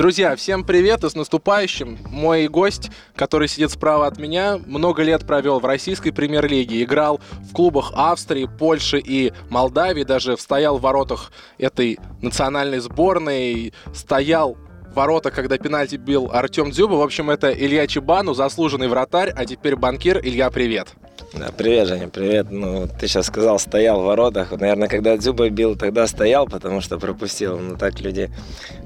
Друзья, всем привет и с наступающим. Мой гость, который сидит справа от меня, много лет провел в российской премьер-лиге. Играл в клубах Австрии, Польши и Молдавии, даже стоял в воротах этой национальной сборной, стоял ворота, когда пенальти бил Артем Дзюба. В общем, это Илья Чебану, заслуженный вратарь, а теперь банкир. Илья, привет. Да, привет, Женя, привет. Ну, ты сейчас сказал, стоял в воротах. Наверное, когда Дзюба бил, тогда стоял, потому что пропустил. Но так люди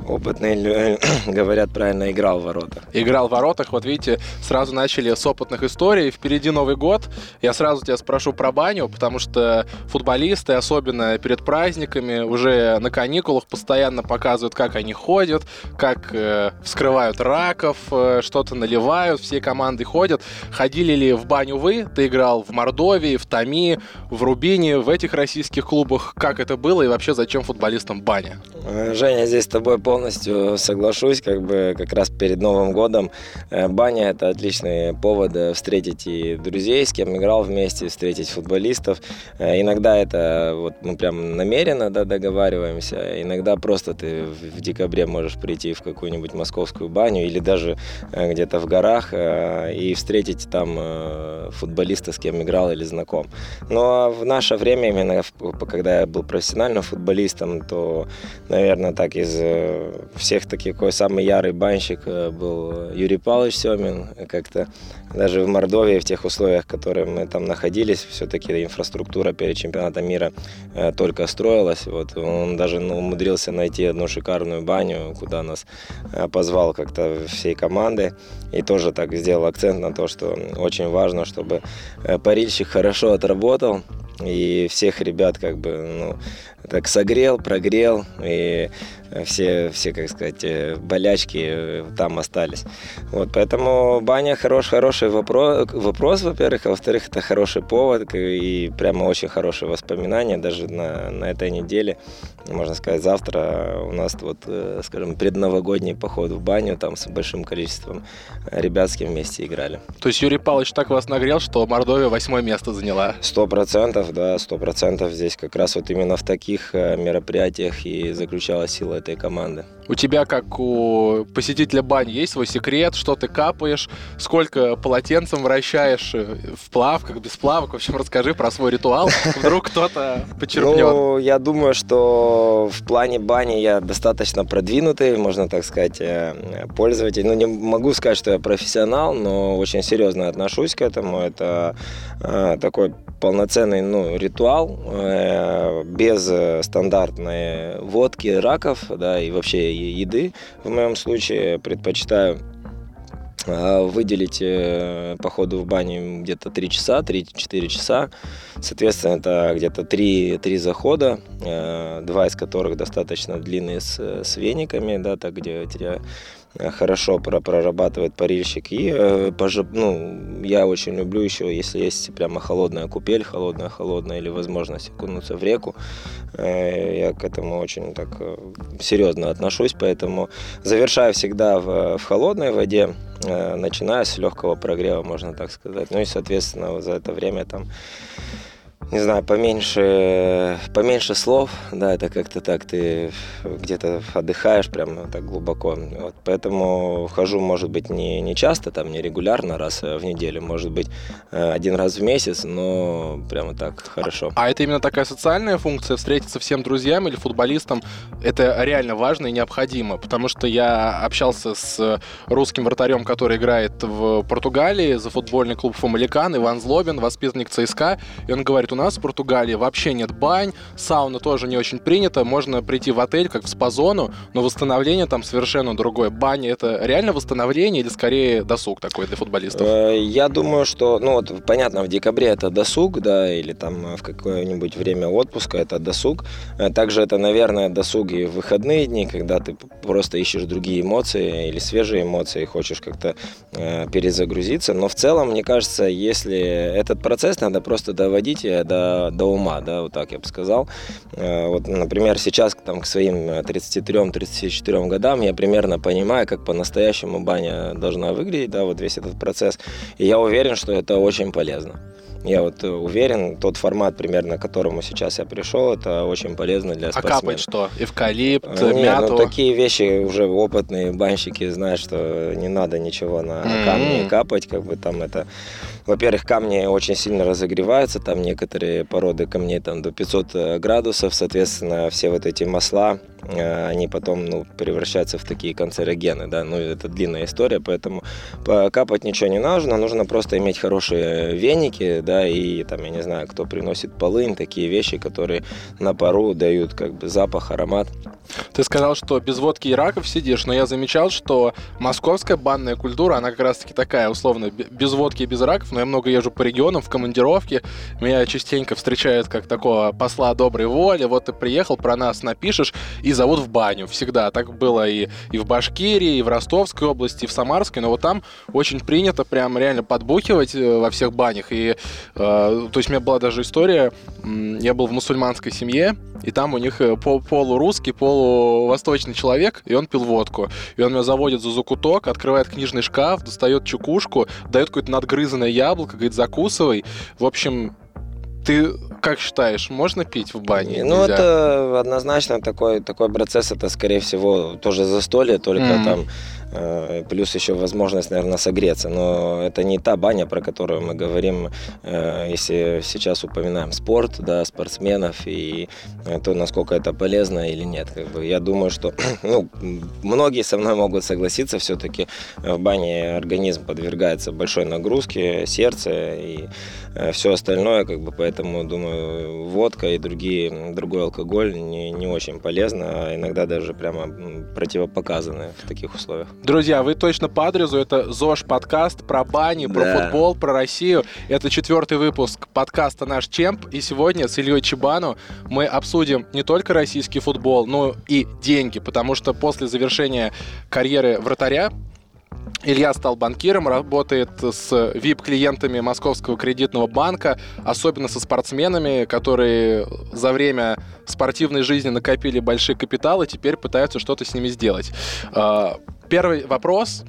опытные говорят, правильно играл в воротах. Играл в воротах. Вот видите, сразу начали с опытных историй. Впереди Новый год. Я сразу тебя спрошу про баню, потому что футболисты, особенно перед праздниками, уже на каникулах постоянно показывают, как они ходят, как э, вскрывают раков, э, что-то наливают, все команды ходят. Ходили ли в баню вы? Ты играл играл в Мордовии, в Томи, в Рубине, в этих российских клубах. Как это было и вообще зачем футболистам баня? Э, Женя, здесь с тобой полностью соглашусь. Как бы как раз перед Новым годом э, баня – это отличный повод э, встретить и друзей, с кем играл вместе, встретить футболистов. Иногда это вот мы прям намеренно да, договариваемся. Иногда просто ты в декабре можешь прийти в какую-нибудь московскую баню или даже где-то в горах и встретить там футболиста, с кем играл или знаком. Но в наше время, именно когда я был профессиональным футболистом, то, наверное, так из э, всех такой самый ярый банщик э, был Юрий Павлович Семин. Как-то даже в Мордовии, в тех условиях, в которых мы там находились, все-таки инфраструктура перед чемпионатом мира э, только строилась. Вот он даже ну, умудрился найти одну шикарную баню, куда нас позвал как-то всей команды. И тоже так сделал акцент на то, что очень важно, чтобы парильщик хорошо отработал, и всех ребят как бы ну, так согрел, прогрел, и все, все, как сказать, э, болячки э, там остались. Вот, поэтому баня хорош, хороший вопрос, вопрос, во-первых, а во-вторых, это хороший повод и прямо очень хорошие воспоминания даже на, на этой неделе. Можно сказать, завтра у нас вот, э, скажем, предновогодний поход в баню, там с большим количеством ребят, с кем вместе играли. То есть Юрий Павлович так вас нагрел, что Мордовия восьмое место заняла? Сто процентов, да, сто процентов. Здесь как раз вот именно в таких мероприятиях и заключалась сила этой команды. У тебя, как у посетителя бани, есть свой секрет, что ты капаешь, сколько полотенцем вращаешь э, в плавках, без плавок? В общем, расскажи про свой ритуал, вдруг кто-то почерпнет. Ну, я думаю, что в плане бани я достаточно продвинутый, можно так сказать, э, пользователь. Ну, не могу сказать, что я профессионал, но очень серьезно отношусь к этому. Это э, такой полноценный ну, ритуал без стандартной водки, раков, да, и вообще еды. В моем случае предпочитаю а, выделить э, по ходу в баню где-то 3 часа, 3-4 часа. Соответственно, это где-то 3, 3 захода, э, два из которых достаточно длинные с, с вениками, да, так где тебя хорошо прорабатывает парильщик. И э, ну, я очень люблю еще, если есть прямо холодная купель, холодная-холодная, или возможность окунуться в реку. Э, я к этому очень так серьезно отношусь, поэтому завершаю всегда в, в холодной воде, начиная с легкого прогрева, можно так сказать. Ну и, соответственно, за это время там не знаю, поменьше, поменьше слов, да, это как-то так, ты где-то отдыхаешь прям так глубоко. Вот, поэтому хожу, может быть, не, не часто, там, не регулярно, раз в неделю, может быть, э, один раз в месяц, но прямо так хорошо. А это именно такая социальная функция, встретиться всем друзьям или футболистам, это реально важно и необходимо, потому что я общался с русским вратарем, который играет в Португалии за футбольный клуб Фомаликан, Иван Злобин, воспитанник ЦСКА, и он говорит, у нас в Португалии вообще нет бань, сауна тоже не очень принята, можно прийти в отель, как в спа-зону, но восстановление там совершенно другое. Баня — это реально восстановление или скорее досуг такой для футболистов? Э, я думаю, что, ну вот, понятно, в декабре это досуг, да, или там в какое-нибудь время отпуска это досуг. Э, также это, наверное, досуг и в выходные дни, когда ты просто ищешь другие эмоции или свежие эмоции, хочешь как-то э, перезагрузиться. Но в целом, мне кажется, если этот процесс надо просто доводить до, до ума, да, вот так я бы сказал. Э, вот, например, сейчас там, к своим 33-34 годам я примерно понимаю, как по-настоящему баня должна выглядеть, да, вот весь этот процесс. И я уверен, что это очень полезно. я вот уверен, тот формат примерно, к которому сейчас я пришел, это очень полезно для спортсменов. А капать что? Эвкалипт, Нет, ну, мяту? Ну, такие вещи уже опытные банщики знают, что не надо ничего на mm-hmm. камни капать, как бы там это во-первых, камни очень сильно разогреваются, там некоторые породы камней там до 500 э, градусов, соответственно, все вот эти масла, они потом ну, превращаются в такие канцерогены, да, ну это длинная история, поэтому капать ничего не нужно, нужно просто иметь хорошие веники, да, и там, я не знаю, кто приносит полынь, такие вещи, которые на пару дают как бы запах, аромат. Ты сказал, что без водки и раков сидишь, но я замечал, что московская банная культура, она как раз-таки такая, условно, без водки и без раков, но я много езжу по регионам в командировке, меня частенько встречают как такого посла доброй воли, вот ты приехал, про нас напишешь и зовут в баню всегда. Так было и, и в Башкирии, и в Ростовской области, и в Самарской, но вот там очень принято прям реально подбухивать э, во всех банях. И, э, то есть у меня была даже история, я был в мусульманской семье, и там у них э, полурусский, полувосточный человек, и он пил водку. И он меня заводит за закуток, открывает книжный шкаф, достает чекушку, дает какое-то надгрызанное яблоко, говорит, закусывай. В общем, ты как считаешь, можно пить в бане? Ну, Нельзя? это однозначно такой, такой процесс, это, скорее всего, тоже застолье, только mm. там плюс еще возможность, наверное, согреться. Но это не та баня, про которую мы говорим, э, если сейчас упоминаем спорт, да, спортсменов и э, то, насколько это полезно или нет. Как бы я думаю, что ну, многие со мной могут согласиться, все-таки в бане организм подвергается большой нагрузке, сердце и все остальное, как бы, поэтому, думаю, водка и другие, другой алкоголь не, не очень полезно, а иногда даже прямо противопоказаны в таких условиях. Друзья, вы точно по адресу. Это ЗОЖ подкаст про бани, про да. футбол, про Россию. Это четвертый выпуск подкаста «Наш Чемп». И сегодня с Ильей Чебану мы обсудим не только российский футбол, но и деньги. Потому что после завершения карьеры вратаря Илья стал банкиром, работает с VIP-клиентами Московского кредитного банка, особенно со спортсменами, которые за время спортивной жизни накопили большие капиталы, теперь пытаются что-то с ними сделать. А, первый вопрос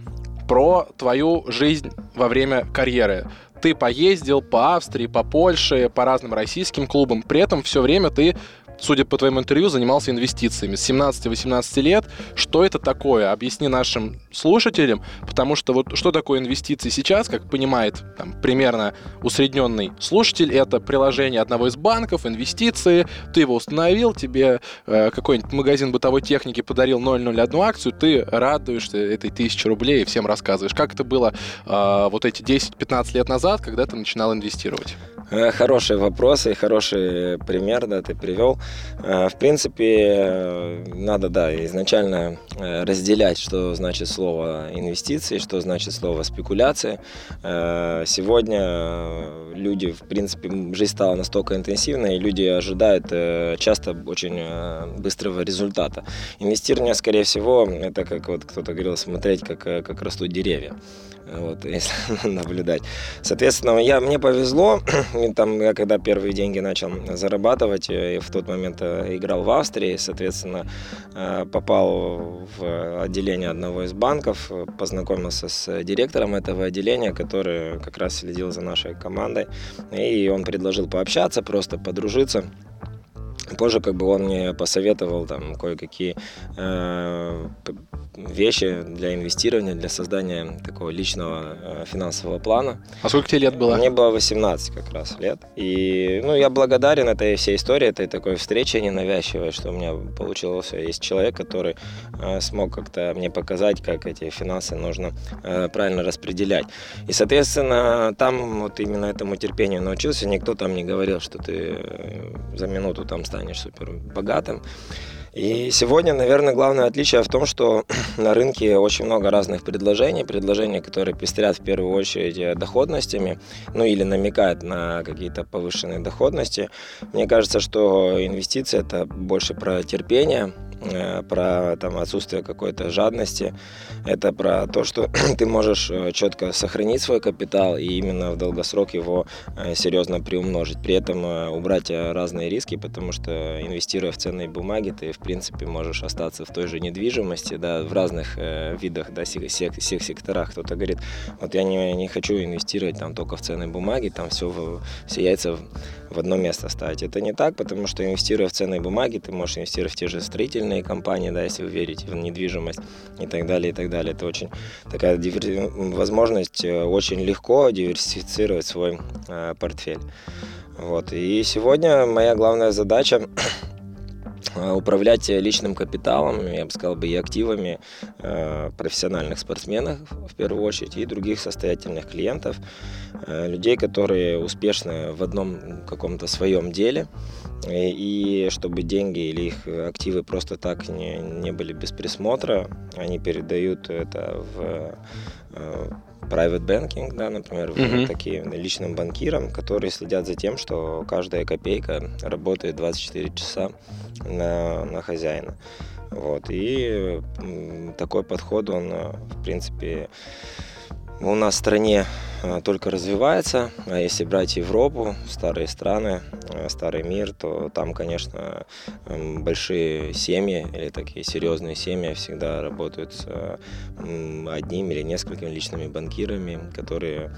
про твою жизнь во время карьеры. Ты поездил по Австрии, по Польше, по разным российским клубам, при этом все время ты судя по твоему интервью, занимался инвестициями с 17-18 лет. Что это такое? Объясни нашим слушателям, потому что вот что такое инвестиции сейчас, как понимает там, примерно усредненный слушатель, это приложение одного из банков, инвестиции, ты его установил, тебе э, какой-нибудь магазин бытовой техники подарил 001 акцию, ты радуешься этой тысячи рублей и всем рассказываешь. Как это было э, вот эти 10-15 лет назад, когда ты начинал инвестировать? Э, хороший вопрос и хороший пример, да, ты привел. Э, в принципе, э, надо, да, изначально разделять, что значит слово инвестиции, что значит слово спекуляции. Сегодня люди, в принципе, жизнь стала настолько интенсивной, и люди ожидают часто очень быстрого результата. Инвестирование, скорее всего, это как вот кто-то говорил, смотреть, как, как растут деревья вот, если наблюдать. Соответственно, я, мне повезло, там, я когда первые деньги начал зарабатывать, э, в тот момент э, играл в Австрии, соответственно, э, попал в отделение одного из банков, познакомился с директором этого отделения, который как раз следил за нашей командой, и он предложил пообщаться, просто подружиться. Позже как бы он мне посоветовал там кое-какие э, вещи для инвестирования, для создания такого личного э, финансового плана. А сколько тебе лет было? Мне было 18 как раз лет. И ну, я благодарен этой всей истории, этой такой встрече ненавязчивой, что у меня получился. Есть человек, который э, смог как-то мне показать, как эти финансы нужно э, правильно распределять. И, соответственно, там вот именно этому терпению научился. Никто там не говорил, что ты э, за минуту там станешь супер богатым. И сегодня, наверное, главное отличие в том, что на рынке очень много разных предложений, предложений, которые пестрят в первую очередь доходностями, ну или намекают на какие-то повышенные доходности. Мне кажется, что инвестиции это больше про терпение, э, про там, отсутствие какой-то жадности. Это про то, что ты можешь э, четко сохранить свой капитал и именно в долгосрок его серьезно приумножить. При этом убрать разные риски, потому что инвестируя в ценные бумаги, ты в принципе можешь остаться в той же недвижимости, да, в разных видах, да, всех, всех секторах. Кто-то говорит, вот я не, не хочу инвестировать там только в ценные бумаги, там все, все яйца в одно место ставить. Это не так, потому что инвестируя в ценные бумаги, ты можешь инвестировать в те же строительные компании, да, если вы верите в недвижимость и так далее, и так далее. Это очень такая дивер... возможность э, очень легко диверсифицировать свой э, портфель. Вот. И сегодня моя главная задача Э, управлять личным капиталом, я бы сказал, бы и активами э, профессиональных спортсменов в первую очередь и других состоятельных клиентов, э, людей, которые успешны в одном каком-то своем деле, и, чтобы деньги или их активы просто так не, не были без присмотра, они передают это в private banking, да, например, mm-hmm. таким личным банкирам, которые следят за тем, что каждая копейка работает 24 часа на, на хозяина. Вот. И такой подход, он, в принципе, у нас в стране а, только развивается, а если брать Европу, старые страны, а, старый мир, то там, конечно, большие семьи или такие серьезные семьи всегда работают с одним или несколькими личными банкирами, которые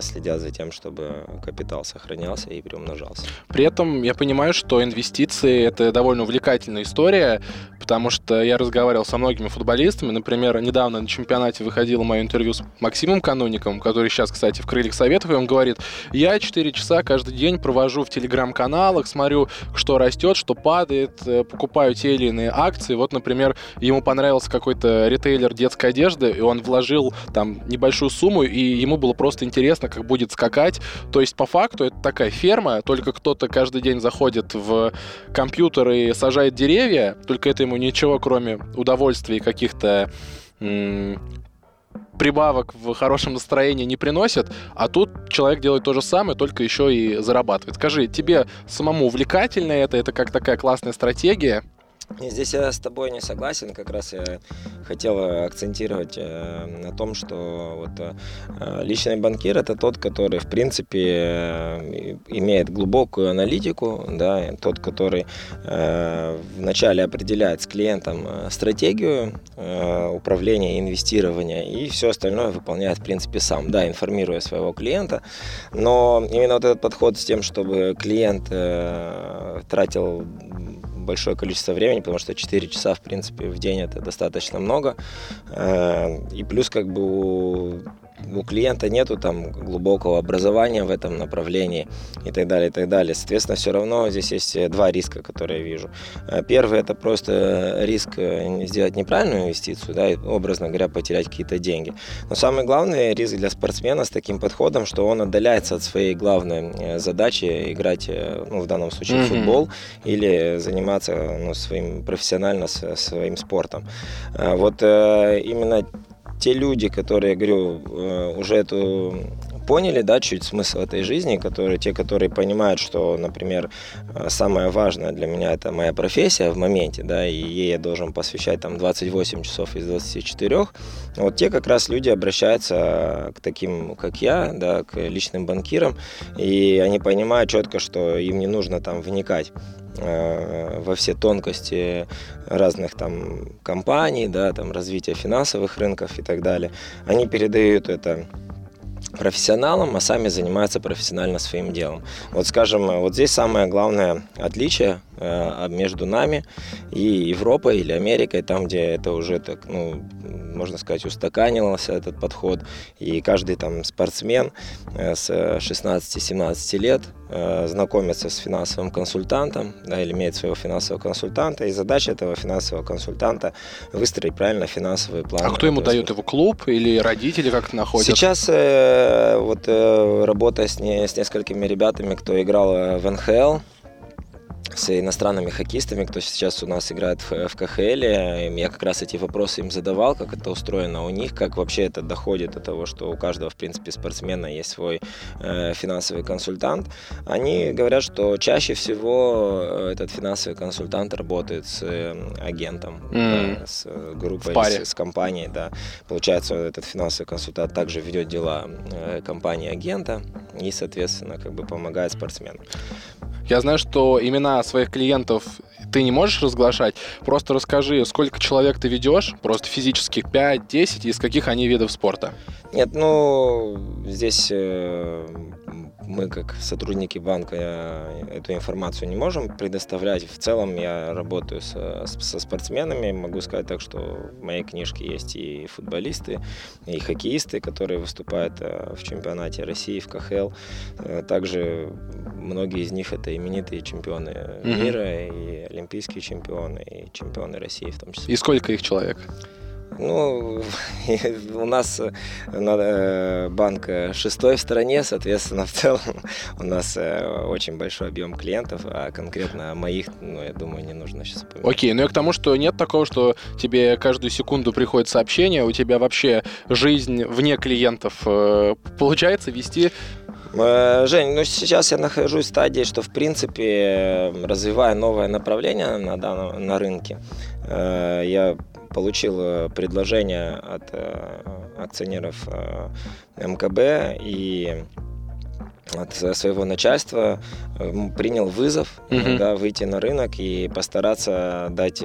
следят за тем, чтобы капитал сохранялся и приумножался. При этом я понимаю, что инвестиции — это довольно увлекательная история, потому что я разговаривал со многими футболистами. Например, недавно на чемпионате выходило мое интервью с Максимом Кануником, который сейчас, кстати, в «Крыльях Советов», и он говорит, я 4 часа каждый день провожу в телеграм-каналах, смотрю, что растет, что падает, э, покупаю те или иные акции. Вот, например, ему понравился какой-то ритейлер детской одежды, и он вложил там небольшую сумму, и ему было просто интересно интересно, как будет скакать. То есть, по факту, это такая ферма, только кто-то каждый день заходит в компьютер и сажает деревья, только это ему ничего, кроме удовольствия и каких-то прибавок в хорошем настроении не приносит, а тут человек делает то же самое, только еще и зарабатывает. Скажи, тебе самому увлекательно это? Это как такая классная стратегия? Здесь я с тобой не согласен, как раз я хотел акцентировать э, на том, что вот э, личный банкир это тот, который в принципе э, имеет глубокую аналитику, да, тот, который вначале определяет с клиентом стратегию управления, инвестирования и все остальное выполняет в принципе сам, да, информируя своего клиента, но именно вот этот подход с тем, чтобы клиент тратил большое количество времени, потому что 4 часа, в принципе, в день это достаточно много. Э, и плюс как бы у клиента нету там глубокого образования в этом направлении и так далее, и так далее. Соответственно, все равно здесь есть э, два риска, которые я вижу. Э, первый – это просто риск э, сделать неправильную инвестицию, да, и, образно говоря, потерять какие-то деньги. Но самый главный риск для спортсмена с таким подходом, что он отдаляется от своей главной задачи играть, ну, в данном случае, mm-hmm. футбол или заниматься ну, своим профессионально своим спортом. Вот именно те люди, которые, говорю, э, уже эту поняли, да, чуть смысл этой жизни, которые, те, которые понимают, что, например, э, самое важное для меня это моя профессия в моменте, да, и ей я должен посвящать там 28 часов из 24, вот те как раз люди обращаются к таким, как я, да, к личным банкирам, и они понимают четко, что им не нужно там вникать во все тонкости разных там компаний, да, там развития финансовых рынков и так далее. Они передают это профессионалам, а сами занимаются профессионально своим делом. Вот скажем, вот здесь самое главное отличие э, между нами и Европой или Америкой, там, где это уже так, ну, можно сказать, устаканился этот подход, и каждый там спортсмен э, с 16-17 лет э, знакомится с финансовым консультантом, да, или имеет своего финансового консультанта, и задача этого финансового консультанта выстроить правильно финансовый план. А кто ему дает его клуб или родители как-то находят? Сейчас э, вот э, работая с, не, с несколькими ребятами, кто играл э, в НХЛ, с иностранными хоккеистами, кто сейчас у нас играет в, в КХЛ. Я как раз эти вопросы им задавал, как это устроено у них, как вообще это доходит до того, что у каждого, в принципе, спортсмена есть свой э, финансовый консультант. Они говорят, что чаще всего э, этот финансовый консультант работает с э, агентом, mm. да, с группой, с, с компанией. Да. Получается, этот финансовый консультант также ведет дела э, компании агента и, соответственно, как бы помогает спортсменам. Я знаю, что имена своих клиентов ты не можешь разглашать. Просто расскажи, сколько человек ты ведешь, просто физически 5-10, из каких они видов спорта? Нет, ну, здесь э, мы как сотрудники банка эту информацию не можем предоставлять. В целом я работаю со, со спортсменами. Могу сказать так, что в моей книжке есть и футболисты, и хоккеисты, которые выступают э, в чемпионате России, в КХЛ. Э, также многие из них это именитые чемпионы mm-hmm. мира, и олимпийские чемпионы, и чемпионы России в том числе. И сколько их человек? Ну, у нас э, э, банк э, шестой в стране, соответственно, в целом у нас очень большой объем клиентов, а конкретно моих, ну, я думаю, не нужно сейчас упоминать. Окей, ну и к тому, что нет такого, что тебе каждую секунду приходит сообщение, у тебя вообще жизнь вне клиентов получается вести Жень, ну сейчас я нахожусь в стадии, что в принципе развиваю новое направление на, данном, на рынке. Я получил э, предложение от э, акционеров э, МКБ и от своего начальства принял вызов mm-hmm. да, выйти на рынок и постараться дать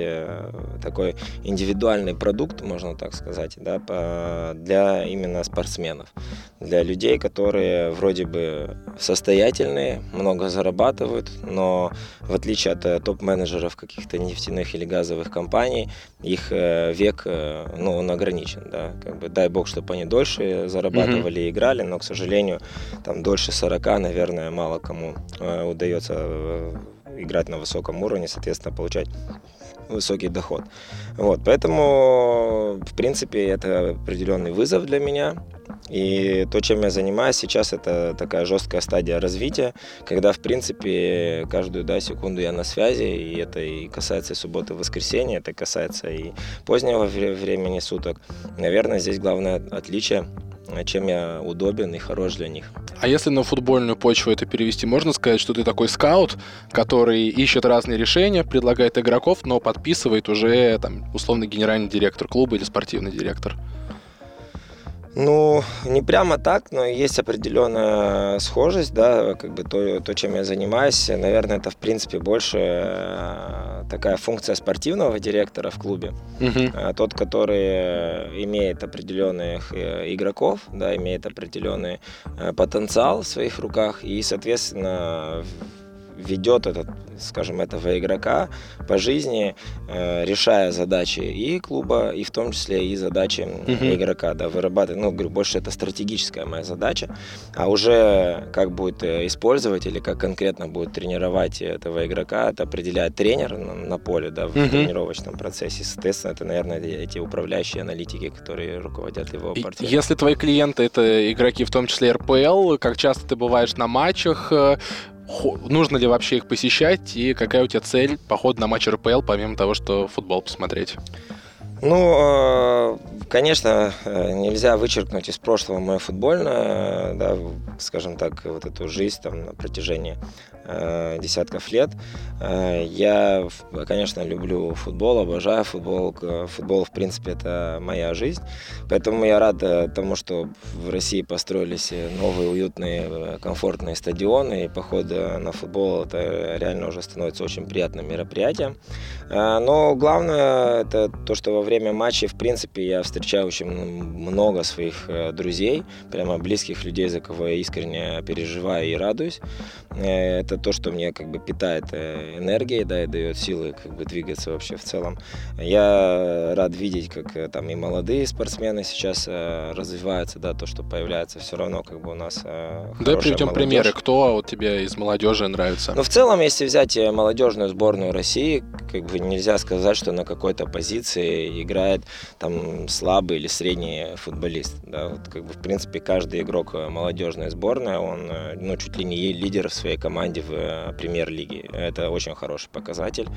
такой индивидуальный продукт, можно так сказать, да, для именно спортсменов, для людей, которые вроде бы состоятельные, много зарабатывают, но в отличие от топ-менеджеров каких-то нефтяных или газовых компаний, их э, век, э, ну, он ограничен, да, как бы дай бог, чтобы они дольше зарабатывали mm-hmm. и играли, но, к сожалению, там дольше 40, наверное, мало кому э, удается играть на высоком уровне, соответственно, получать высокий доход. Вот, поэтому, в принципе, это определенный вызов для меня. И то, чем я занимаюсь сейчас, это такая жесткая стадия развития, когда, в принципе, каждую да, секунду я на связи, и это и касается и субботы, и воскресенья, это касается и позднего времени суток. Наверное, здесь главное отличие чем я удобен и хорош для них. А если на футбольную почву это перевести, можно сказать, что ты такой скаут, который ищет разные решения, предлагает игроков, но подписывает уже там условно генеральный директор клуба или спортивный директор? Ну, не прямо так, но есть определенная схожесть, да, как бы то, то чем я занимаюсь. Наверное, это, в принципе, больше э, такая функция спортивного директора в клубе. Uh-huh. Тот, который имеет определенных э, игроков, да, имеет определенный потенциал в своих руках и, соответственно, ведет этот, скажем, этого игрока по жизни, э, решая задачи и клуба, и в том числе и задачи uh-huh. игрока, да, вырабатывать, ну, говорю, больше это стратегическая моя задача, а уже как будет э, использовать или как конкретно будет тренировать этого игрока, это определяет тренер на, на поле, да, в uh-huh. тренировочном процессе, соответственно, это, наверное, эти управляющие аналитики, которые руководят его портфелем. Если твои клиенты это игроки, в том числе РПЛ, как часто ты бываешь на матчах, э, нужно ли вообще их посещать и какая у тебя цель поход на матч РПЛ, помимо того, что футбол посмотреть? Ну, э, конечно, э, нельзя вычеркнуть из прошлого мое футбольное, да, скажем так, вот эту жизнь там на протяжении Э, десятков лет. Э, я, конечно, люблю футбол, обожаю футбол. Футбол, в принципе, это моя жизнь. Поэтому я рад э, тому, что в России построились новые, уютные, комфортные стадионы. И поход на футбол это реально уже становится очень приятным мероприятием. Но главное это то, что во время матчей, в принципе, я встречаю очень много своих друзей, прямо близких людей, за кого я искренне переживаю и радуюсь. Это то, что мне как бы питает э, энергией, да, и дает силы как бы двигаться вообще в целом. Я рад видеть, как э, там и молодые спортсмены сейчас э, развиваются, да, то, что появляется все равно как бы у нас Давай приведем молодежь. примеры, кто вот тебе из молодежи нравится? Ну, в целом, если взять молодежную сборную России, как бы нельзя сказать, что на какой-то позиции играет там слабый или средний футболист. Да, вот, как бы, в принципе, каждый игрок молодежной сборной, он ну, чуть ли не лидер в своей команде в премьер-лиге. Это очень хороший показатель.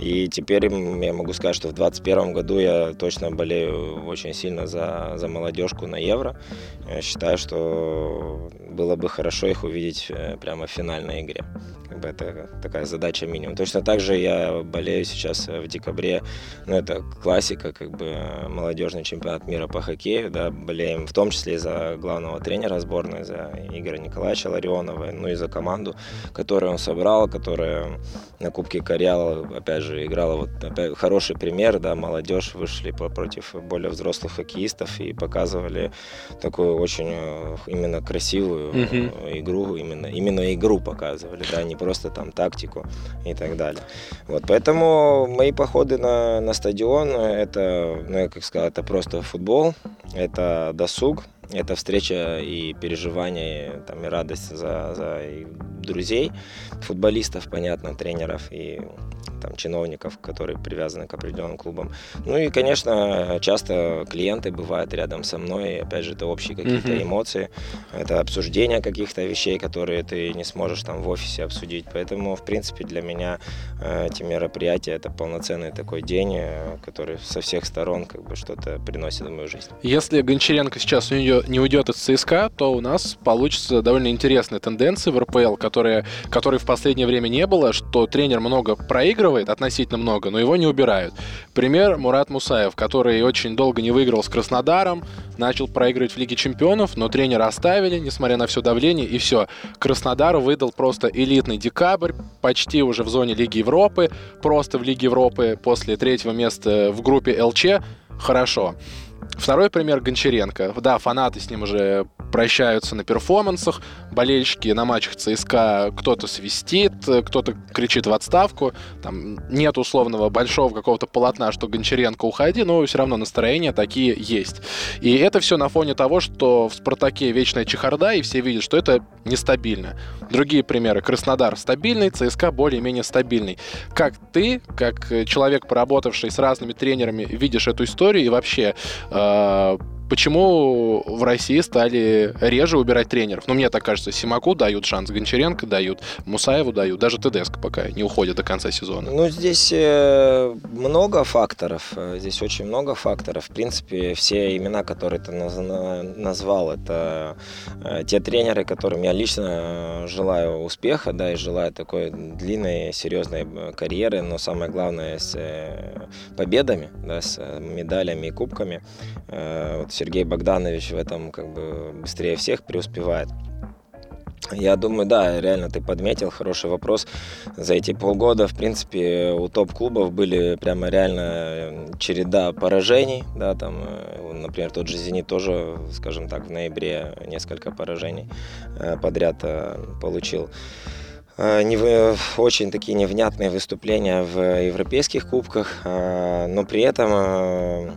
И теперь я могу сказать, что в 2021 году я точно болею очень сильно за, за молодежку на Евро. Я считаю, что было бы хорошо их увидеть прямо в финальной игре. Как бы это такая задача минимум. Точно так же я болею сейчас в декабре, ну это классика, как бы молодежный чемпионат мира по хоккею, да, болеем в том числе и за главного тренера сборной, за Игоря Николаевича Ларионова, ну и за команду, которую он собрал, которая на Кубке Карьяла, опять же, играла вот опять, хороший пример, да, молодежь вышли против более взрослых хоккеистов и показывали такую очень э, именно красивую mm-hmm. игру, именно, именно игру показывали, да, не просто там тактику и так далее. Вот, поэтому мои походы на, на стадион, это, ну, я как сказал, это просто футбол, это досуг, это встреча и переживание, там, и радость за, за и друзей, футболистов, понятно, тренеров и там, чиновников, которые привязаны к определенным клубам. Ну и, конечно, часто клиенты бывают рядом со мной, опять же, это общие какие-то mm-hmm. эмоции, это обсуждение каких-то вещей, которые ты не сможешь там в офисе обсудить. Поэтому, в принципе, для меня э, эти мероприятия это полноценный такой день, э, который со всех сторон как бы что-то приносит в мою жизнь. Если Гончаренко сейчас не уйдет из ЦСКА, то у нас получится довольно интересная тенденция в РПЛ, которая, которой в последнее время не было, что тренер много проигрывает, выигрывает относительно много, но его не убирают. Пример Мурат Мусаев, который очень долго не выиграл с Краснодаром, начал проигрывать в Лиге Чемпионов, но тренера оставили, несмотря на все давление, и все. Краснодару выдал просто элитный декабрь, почти уже в зоне Лиги Европы, просто в Лиге Европы после третьего места в группе ЛЧ. Хорошо. Второй пример Гончаренко. Да, фанаты с ним уже прощаются на перформансах, болельщики на матчах ЦСКА кто-то свистит, кто-то кричит в отставку, там нет условного большого какого-то полотна, что Гончаренко уходи, но все равно настроения такие есть. И это все на фоне того, что в «Спартаке» вечная чехарда, и все видят, что это нестабильно. Другие примеры. Краснодар стабильный, ЦСКА более-менее стабильный. Как ты, как человек, поработавший с разными тренерами, видишь эту историю и вообще э, Почему в России стали реже убирать тренеров? Ну, мне так кажется, Симаку дают шанс, Гончаренко дают, Мусаеву дают, даже ТДСК пока не уходит до конца сезона. Ну, здесь э, много факторов, э, здесь очень много факторов. В принципе, все имена, которые ты назвал, это э, те тренеры, которым я лично желаю успеха, да, и желаю такой длинной, серьезной карьеры, но самое главное с победами, да, с медалями и кубками. Вот Сергей Богданович в этом как бы быстрее всех преуспевает. Я думаю, да, реально ты подметил, хороший вопрос. За эти полгода, в принципе, у топ-клубов были прямо реально череда поражений, да, там, э, например, тот же «Зенит» тоже, скажем так, в ноябре несколько поражений э, подряд э, получил не, очень такие невнятные выступления в европейских кубках, но при этом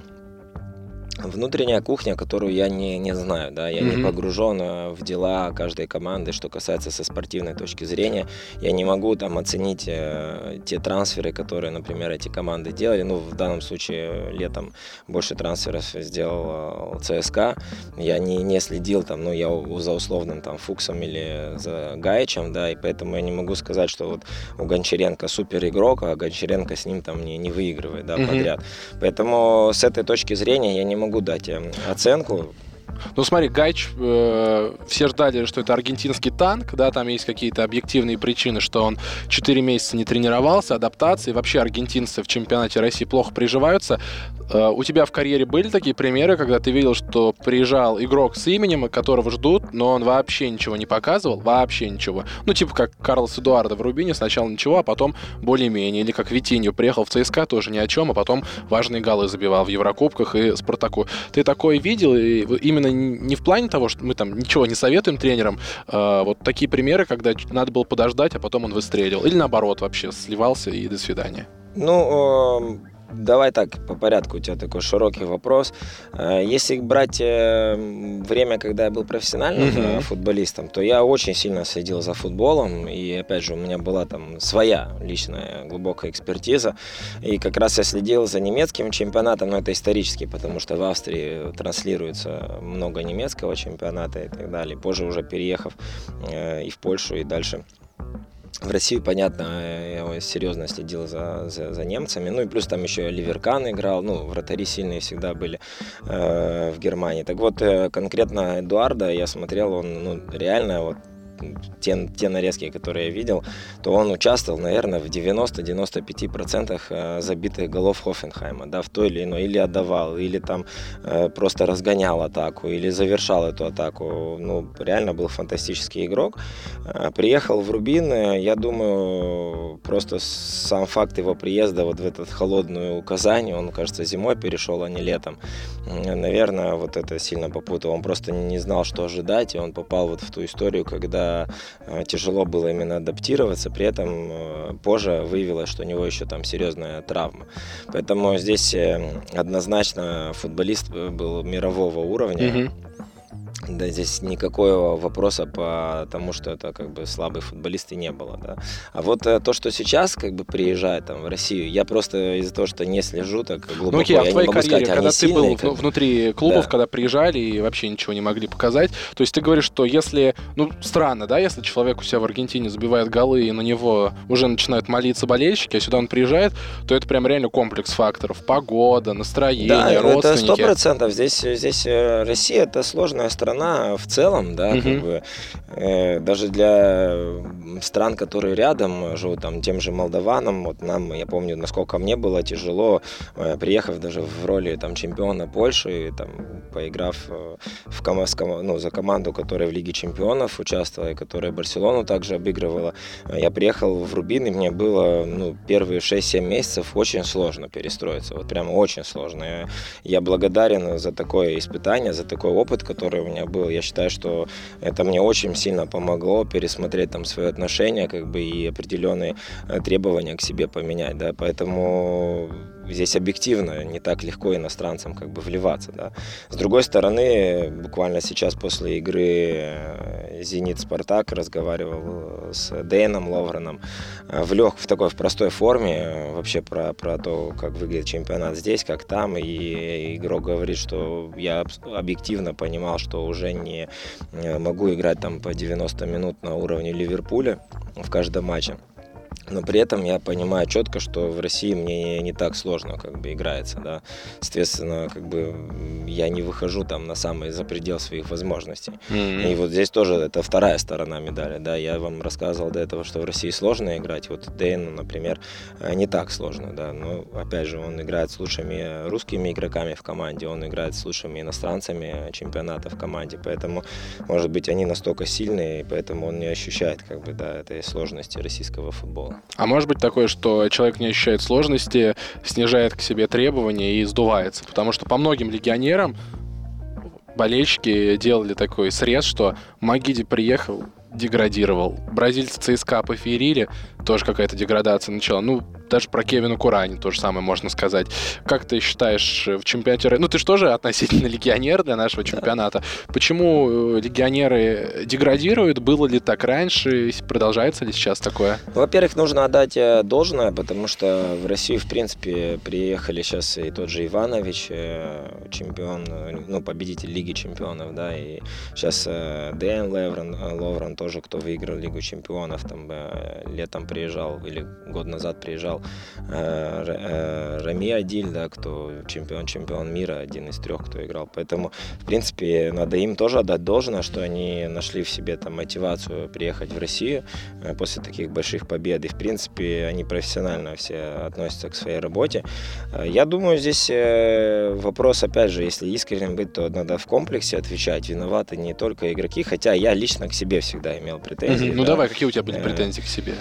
внутренняя кухня, которую я не, не знаю, да, я mm-hmm. не погружен э, в дела каждой команды, что касается со спортивной точки зрения, я не могу там оценить э, те трансферы, которые, например, эти команды делали, ну, в данном случае летом больше трансферов сделал э, ЦСКА, я не, не следил там, ну, я за условным там Фуксом или за Гаичем, да, и поэтому я не могу сказать, что вот у Гончаренко супер игрок, а Гончаренко с ним там не, не выигрывает, да, mm-hmm. подряд. Поэтому с этой точки зрения я не могу могу дать эм, оценку. Ну, смотри, Гайч, э, все ждали, что это аргентинский танк, да, там есть какие-то объективные причины, что он 4 месяца не тренировался, адаптации, вообще аргентинцы в чемпионате России плохо приживаются. Э, у тебя в карьере были такие примеры, когда ты видел, что приезжал игрок с именем, которого ждут, но он вообще ничего не показывал, вообще ничего. Ну, типа как Карлос Эдуардо в Рубине, сначала ничего, а потом более-менее. Или как Витинью приехал в ЦСКА, тоже ни о чем, а потом важные голы забивал в Еврокубках и Спартаку. Ты такое видел, и именно не в плане того, что мы там ничего не советуем тренерам, а вот такие примеры, когда надо было подождать, а потом он выстрелил. Или наоборот вообще, сливался и до свидания. Ну, давай так, по порядку, у тебя такой широкий вопрос. Э, если брать э, время, когда я был профессиональным mm-hmm. футболистом, то я очень сильно следил за футболом, и опять же у меня была там своя личная глубокая экспертиза, и как раз я следил за немецким чемпионатом, но это исторически, потому что в Австрии транслируется много немецкого чемпионата и так далее. Позже уже переехав и в Польшу, и дальше в Россию, понятно, я серьезно следил за, за, за немцами. Ну и плюс там еще Ливеркан играл. Ну, вратари сильные всегда были э, в Германии. Так вот, э, конкретно Эдуарда я смотрел, он ну, реально вот те, те нарезки, которые я видел, то он участвовал, наверное, в 90-95% э, забитых голов Хофенхайма, да, в той или иной, или отдавал, или там э, просто разгонял атаку, или завершал эту атаку. Ну, реально был фантастический игрок. Э, приехал в Рубин, я думаю, просто сам факт его приезда вот в этот холодную Казань, он, кажется, зимой перешел, а не летом. Наверное, вот это сильно попутал. Он просто не знал, что ожидать, и он попал вот в ту историю, когда Э, тяжело было именно адаптироваться, при этом э, позже выявилось, что у него еще там серьезная травма. Поэтому здесь э, однозначно футболист был мирового уровня. Mm-hmm да, здесь никакого вопроса по тому, что это как бы слабый футболист и не было, да. А вот э, то, что сейчас как бы приезжает там в Россию, я просто из-за того, что не слежу так глубоко, ну, окей, а в твоей карьере, сказать, когда ты сильные, был как... внутри клубов, да. когда приезжали и вообще ничего не могли показать, то есть ты говоришь, что если, ну, странно, да, если человек у себя в Аргентине забивает голы и на него уже начинают молиться болельщики, а сюда он приезжает, то это прям реально комплекс факторов. Погода, настроение, да, родственники. это сто процентов. Здесь, здесь э, Россия это сложная страна в целом, да, угу. как бы э, даже для стран, которые рядом живут, там, тем же молдаванам, вот нам, я помню, насколько мне было тяжело, э, приехав даже в роли там чемпиона Польши, там, поиграв э, в ком- ну, за команду, которая в Лиге чемпионов участвовала, и которая Барселону также обыгрывала. Я приехал в Рубин, и мне было ну, первые 6-7 месяцев очень сложно перестроиться, вот прямо очень сложно. Я, я благодарен за такое испытание, за такой опыт, который у меня был. Я считаю, что это мне очень сильно помогло пересмотреть там свои отношения, как бы и определенные э, требования к себе поменять, да, поэтому здесь объективно не так легко иностранцам как бы вливаться, да. С другой стороны, буквально сейчас после игры э, «Зенит-Спартак» разговаривал с Дэйном Ловреном э, в лег, в такой в простой форме вообще про, про то, как выглядит чемпионат здесь, как там, и игрок говорит, что я объективно понимал, что уже не э, могу играть там по 90 минут на уровне Ливерпуля в каждом матче но при этом я понимаю четко, что в России мне не так сложно как бы играется, да. Соответственно, как бы я не выхожу там на самый за предел своих возможностей. Mm-hmm. И вот здесь тоже это вторая сторона медали, да. Я вам рассказывал до этого, что в России сложно играть. Вот Дэйну, например, э, не так сложно, да. Но опять же, он играет с лучшими русскими игроками в команде, он играет с лучшими иностранцами чемпионата в команде, поэтому, может быть, они настолько сильные, поэтому он не ощущает как бы, да, этой сложности российского футбола. А может быть такое, что человек не ощущает сложности, снижает к себе требования и сдувается? Потому что по многим легионерам болельщики делали такой срез, что Магиди приехал, деградировал. Бразильцы ЦСКА поферили, тоже какая-то деградация начала. Ну, даже про Кевина Курани то же самое можно сказать. Как ты считаешь, э, в чемпионате... Ну, ты же тоже относительно легионер для нашего чемпионата. Почему э, легионеры деградируют? Было ли так раньше? Продолжается ли сейчас такое? Во-первых, нужно отдать э, должное, потому что в Россию, в принципе, приехали сейчас и тот же Иванович, чемпион, ну, победитель Лиги чемпионов, да, и сейчас Дэн Леврен, Ловрен тоже, кто выиграл Лигу чемпионов, там летом приезжал или год назад приезжал Э, э, Рами Адиль, да, кто чемпион, чемпион мира, один из трех, кто играл. Поэтому, в принципе, надо им тоже отдать должное, что они нашли в себе там мотивацию приехать в Россию э, после таких больших побед. И, в принципе, они профессионально все относятся к своей работе. Я думаю, здесь вопрос, опять же, если искренним быть, то надо в комплексе отвечать. Виноваты не только игроки, хотя я лично к себе всегда имел претензии. Ну да. давай, какие у тебя были претензии к себе?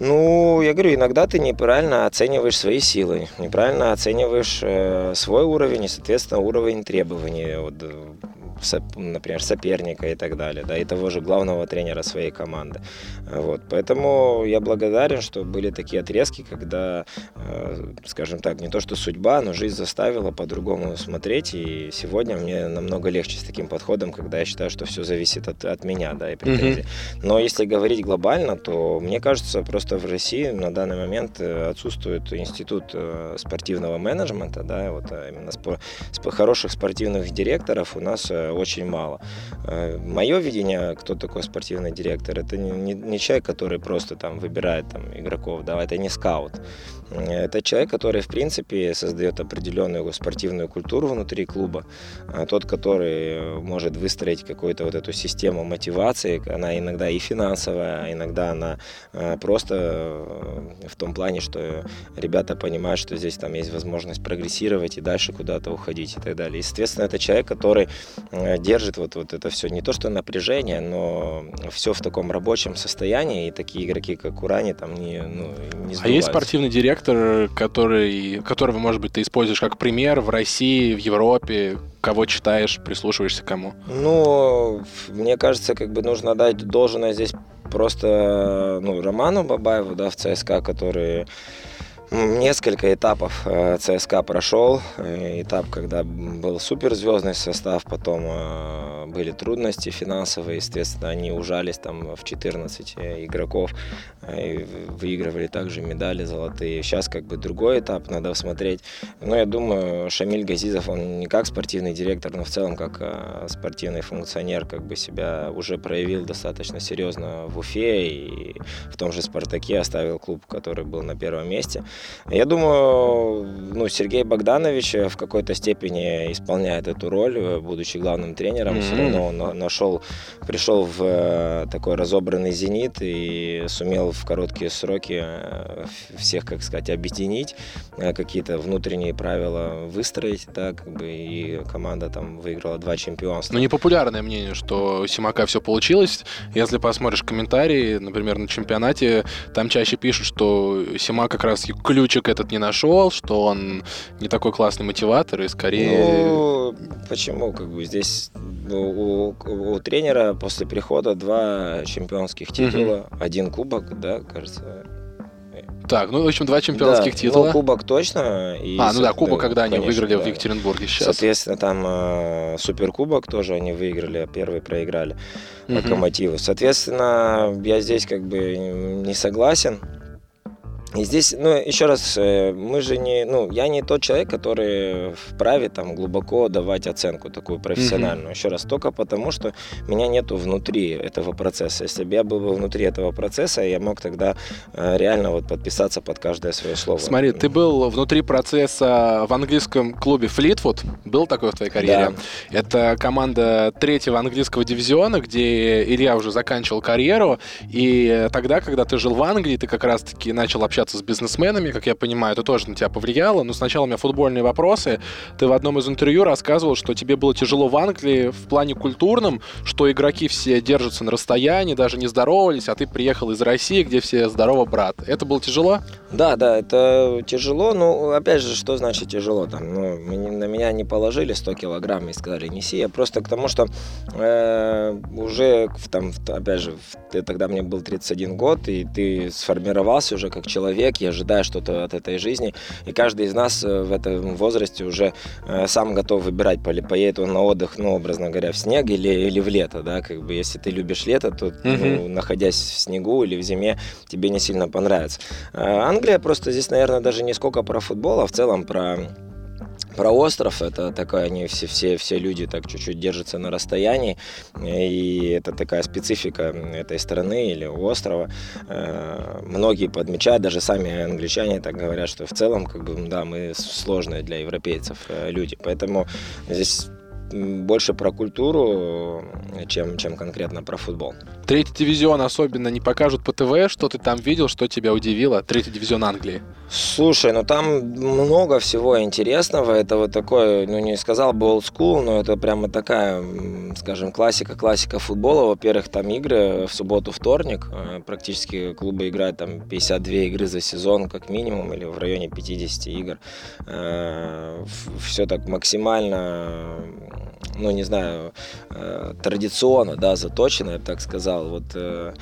Ну, я говорю, иногда ты неправильно оцениваешь свои силы, неправильно оцениваешь э, свой уровень и, соответственно, уровень требований. Вот, например, соперника и так далее, да, и того же главного тренера своей команды. Вот, поэтому я благодарен, что были такие отрезки, когда, э, скажем так, не то что судьба, но жизнь заставила по-другому смотреть, и сегодня мне намного легче с таким подходом, когда я считаю, что все зависит от, от меня, да, и претензий. Mm-hmm. Но если говорить глобально, то мне кажется, просто в России на данный момент э, отсутствует институт э, спортивного менеджмента, да, вот именно спор- хороших спортивных директоров у нас очень мало. Мое видение, кто такой спортивный директор, это не, не, не человек, который просто там выбирает там игроков, да, это не скаут. Это человек, который, в принципе, создает определенную спортивную культуру внутри клуба. А тот, который может выстроить какую-то вот эту систему мотивации, она иногда и финансовая, а иногда она а, просто э, в том плане, что ребята понимают, что здесь там есть возможность прогрессировать и дальше куда-то уходить и так далее. И, соответственно, это человек, который э, держит вот, вот это все, не то что напряжение, но все в таком рабочем состоянии, и такие игроки, как Урани, там не, ну, не А есть спортивный директор, директор, который, которого, может быть, ты используешь как пример в России, в Европе? Кого читаешь, прислушиваешься кому? Ну, мне кажется, как бы нужно дать должное здесь просто ну, Роману Бабаеву, да, в ЦСКА, который Несколько этапов э, ЦСКА прошел. Э, этап, когда был суперзвездный состав, потом э, были трудности финансовые, естественно, они ужались там в 14 игроков, и выигрывали также медали золотые. Сейчас как бы другой этап, надо смотреть. Но я думаю, Шамиль Газизов, он не как спортивный директор, но в целом как спортивный функционер как бы себя уже проявил достаточно серьезно в Уфе и в том же «Спартаке» оставил клуб, который был на первом месте. Я думаю, ну, Сергей Богданович в какой-то степени исполняет эту роль, будучи главным тренером. Mm-hmm. Все равно он нашел, пришел в э, такой разобранный «Зенит» и сумел в короткие сроки э, всех, как сказать, объединить, э, какие-то внутренние правила выстроить, да, как бы, и команда там выиграла два чемпионства. Ну, непопулярное мнение, что у Симака все получилось. Если посмотришь комментарии, например, на чемпионате, там чаще пишут, что Сима как раз ключик этот не нашел, что он не такой классный мотиватор и скорее... Ну, почему? Как бы здесь у, у, у тренера после прихода два чемпионских титула, угу. один кубок, да, кажется, так, ну, в общем, два чемпионских да, титула. Ну, кубок точно. И, а, ну да, кубок, когда конечно, они выиграли да. в Екатеринбурге сейчас. Соответственно, там э, суперкубок тоже они выиграли, а первый проиграли угу. Локомотиву. Соответственно, я здесь как бы не согласен. И здесь, ну, еще раз, э, мы же не, ну, я не тот человек, который вправе там глубоко давать оценку такую профессиональную. Mm-hmm. Еще раз, только потому, что меня нету внутри этого процесса. Если бы я был бы внутри этого процесса, я мог тогда э, реально вот подписаться под каждое свое слово. Смотри, ты был внутри процесса в английском клубе Флитвуд, был такой в твоей карьере? Да. Это команда третьего английского дивизиона, где Илья уже заканчивал карьеру, и тогда, когда ты жил в Англии, ты как раз-таки начал общаться общаться с бизнесменами, как я понимаю, это тоже на тебя повлияло. Но сначала у меня футбольные вопросы. Ты в одном из интервью рассказывал, что тебе было тяжело в Англии в плане культурном, что игроки все держатся на расстоянии, даже не здоровались, а ты приехал из России, где все здорово, брат. Это было тяжело? Да, да, это тяжело. Ну, опять же, что значит тяжело? Там, ну, на меня не положили 100 килограмм и сказали, неси. Я просто к тому, что э, уже, там, опять же, тогда мне был 31 год, и ты сформировался уже как человек, человек, я ожидаю что-то от этой жизни. И каждый из нас э, в этом возрасте уже э, сам готов выбирать, поедет он на отдых, ну, образно говоря, в снег или, или в лето, да, как бы, если ты любишь лето, то, ну, находясь в снегу или в зиме, тебе не сильно понравится. А Англия просто здесь, наверное, даже не сколько про футбол, а в целом про про остров это такая, они все, все, все люди так чуть-чуть держатся на расстоянии, и это такая специфика этой страны или острова. Э, многие подмечают, даже сами англичане так говорят, что в целом, как бы, да, мы сложные для европейцев э, люди, поэтому здесь больше про культуру, чем, чем конкретно про футбол. Третий дивизион особенно не покажут по ТВ, что ты там видел, что тебя удивило? Третий дивизион Англии. Слушай, ну там много всего интересного. Это вот такой, ну не сказал бы old school, но это прямо такая, скажем, классика, классика футбола. Во-первых, там игры в субботу, вторник. Э, практически клубы играют там 52 игры за сезон, как минимум, или в районе 50 игр. Э, Все так максимально ну, не знаю, э, традиционно, да, заточено, я бы так сказал. Вот э,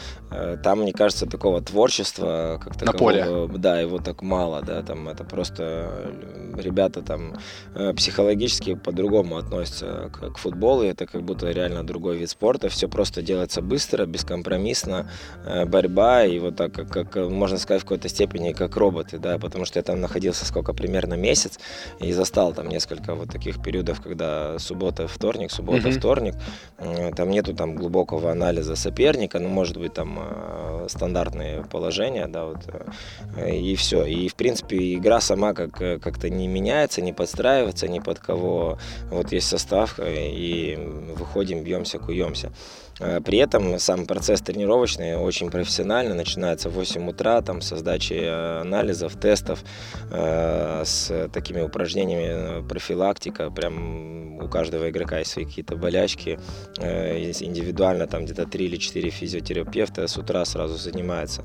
там, мне кажется, такого творчества как На поле. Да, его так мало, да, там это просто ребята там психологически по-другому относятся к, к футболу, это как будто реально другой вид спорта, все просто делается быстро, бескомпромиссно, борьба, и вот так, как, как можно сказать, в какой-то степени, как роботы, да, потому что я там находился сколько, примерно месяц, и застал там несколько вот таких периодов, когда суббота, вторник, суббота, mm-hmm. вторник. Там нету там глубокого анализа соперника, ну, может быть, там э, стандартные положения, да, вот, э, и все. И, в принципе, игра сама как, э, как-то не меняется, не подстраивается ни под кого. Вот есть состав, и выходим, бьемся, куемся. При этом сам процесс тренировочный очень профессионально, начинается в 8 утра, там, с сдачи анализов, тестов, с такими упражнениями профилактика, прям у каждого игрока есть свои какие-то болячки, индивидуально там где-то 3 или 4 физиотерапевта с утра сразу занимаются,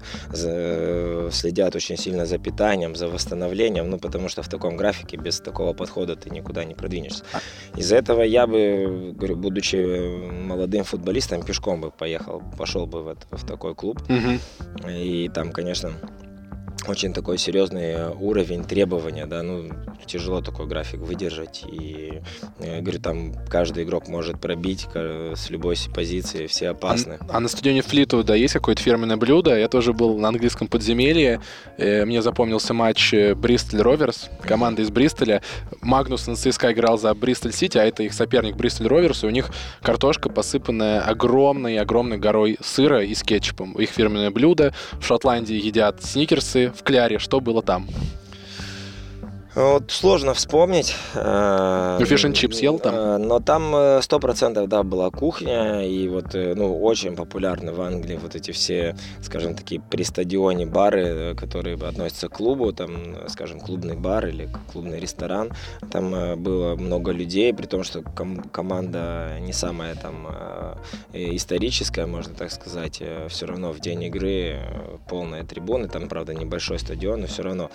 следят очень сильно за питанием, за восстановлением, ну, потому что в таком графике без такого подхода ты никуда не продвинешься. А Из-за этого я бы, говорю, будучи молодым футболистом, пешком бы поехал, пошел бы в, в такой клуб. Угу. И там, конечно, очень такой серьезный уровень требования, да, ну, тяжело такой график выдержать, и, я говорю, там каждый игрок может пробить с любой позиции, все опасны. А, а на стадионе да есть какое-то фирменное блюдо? Я тоже был на английском подземелье, э, мне запомнился матч э, Бристоль Роверс, команда из Бристоля. Магнус на ЦСКА играл за Бристоль Сити, а это их соперник Бристоль Роверс, и у них картошка, посыпанная огромной-огромной горой сыра и с кетчупом. Их фирменное блюдо. В Шотландии едят сникерсы, в кляре, что было там? Вот сложно вспомнить. Ну, фиш чипс ел там? Э, но там э, сто процентов, да, была кухня, и вот, э, ну, очень популярны в Англии вот эти все, скажем, такие при стадионе бары, которые относятся к клубу, там, скажем, клубный бар или клубный ресторан. Там было много людей, при том, что ком- команда не самая там историческая, можно так сказать, все равно в день игры полная трибуны, там, правда, небольшой стадион, но все равно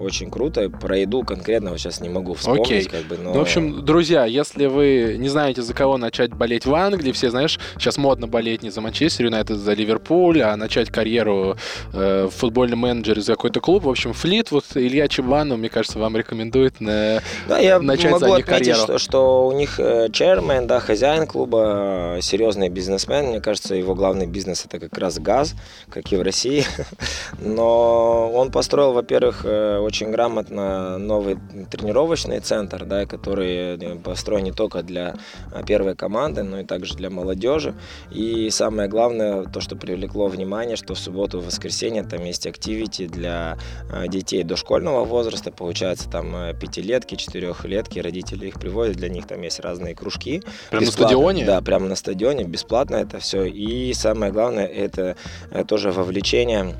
очень круто. Про еду конкретно вот сейчас не могу вспомнить. Окей. Как бы, но... Ну, в общем, друзья, если вы не знаете, за кого начать болеть в Англии, все, знаешь, сейчас модно болеть не за Манчестер Юнайтед, за Ливерпуль, а начать карьеру э, в футбольном менеджере за какой-то клуб. В общем, Флит, вот Илья Чебанов, мне кажется, вам рекомендует на... да, я начать могу за них отметить, карьеру. Что, что у них э, чермен, да, хозяин клуба, э, серьезный бизнесмен. Мне кажется, его главный бизнес это как раз газ, как и в России. Но он построил, во-первых, э, очень грамотно новый тренировочный центр, да, который э, построен не только для а, первой команды, но и также для молодежи. И самое главное, то, что привлекло внимание, что в субботу и воскресенье там есть активити для а, детей дошкольного возраста, получается там э, пятилетки, четырехлетки, родители их приводят, для них там есть разные кружки. Прямо на стадионе? Да, прямо на стадионе, бесплатно это все. И самое главное, это э, тоже вовлечение